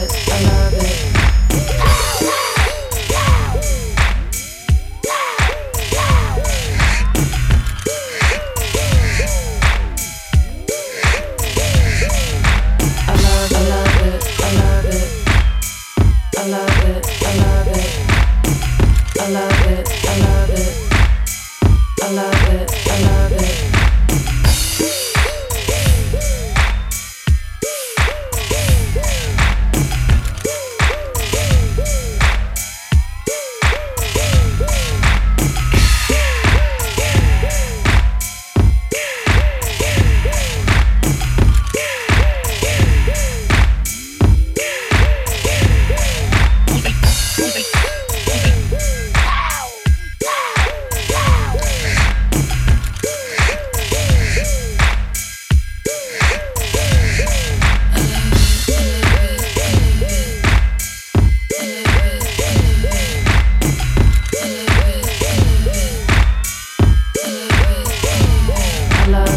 I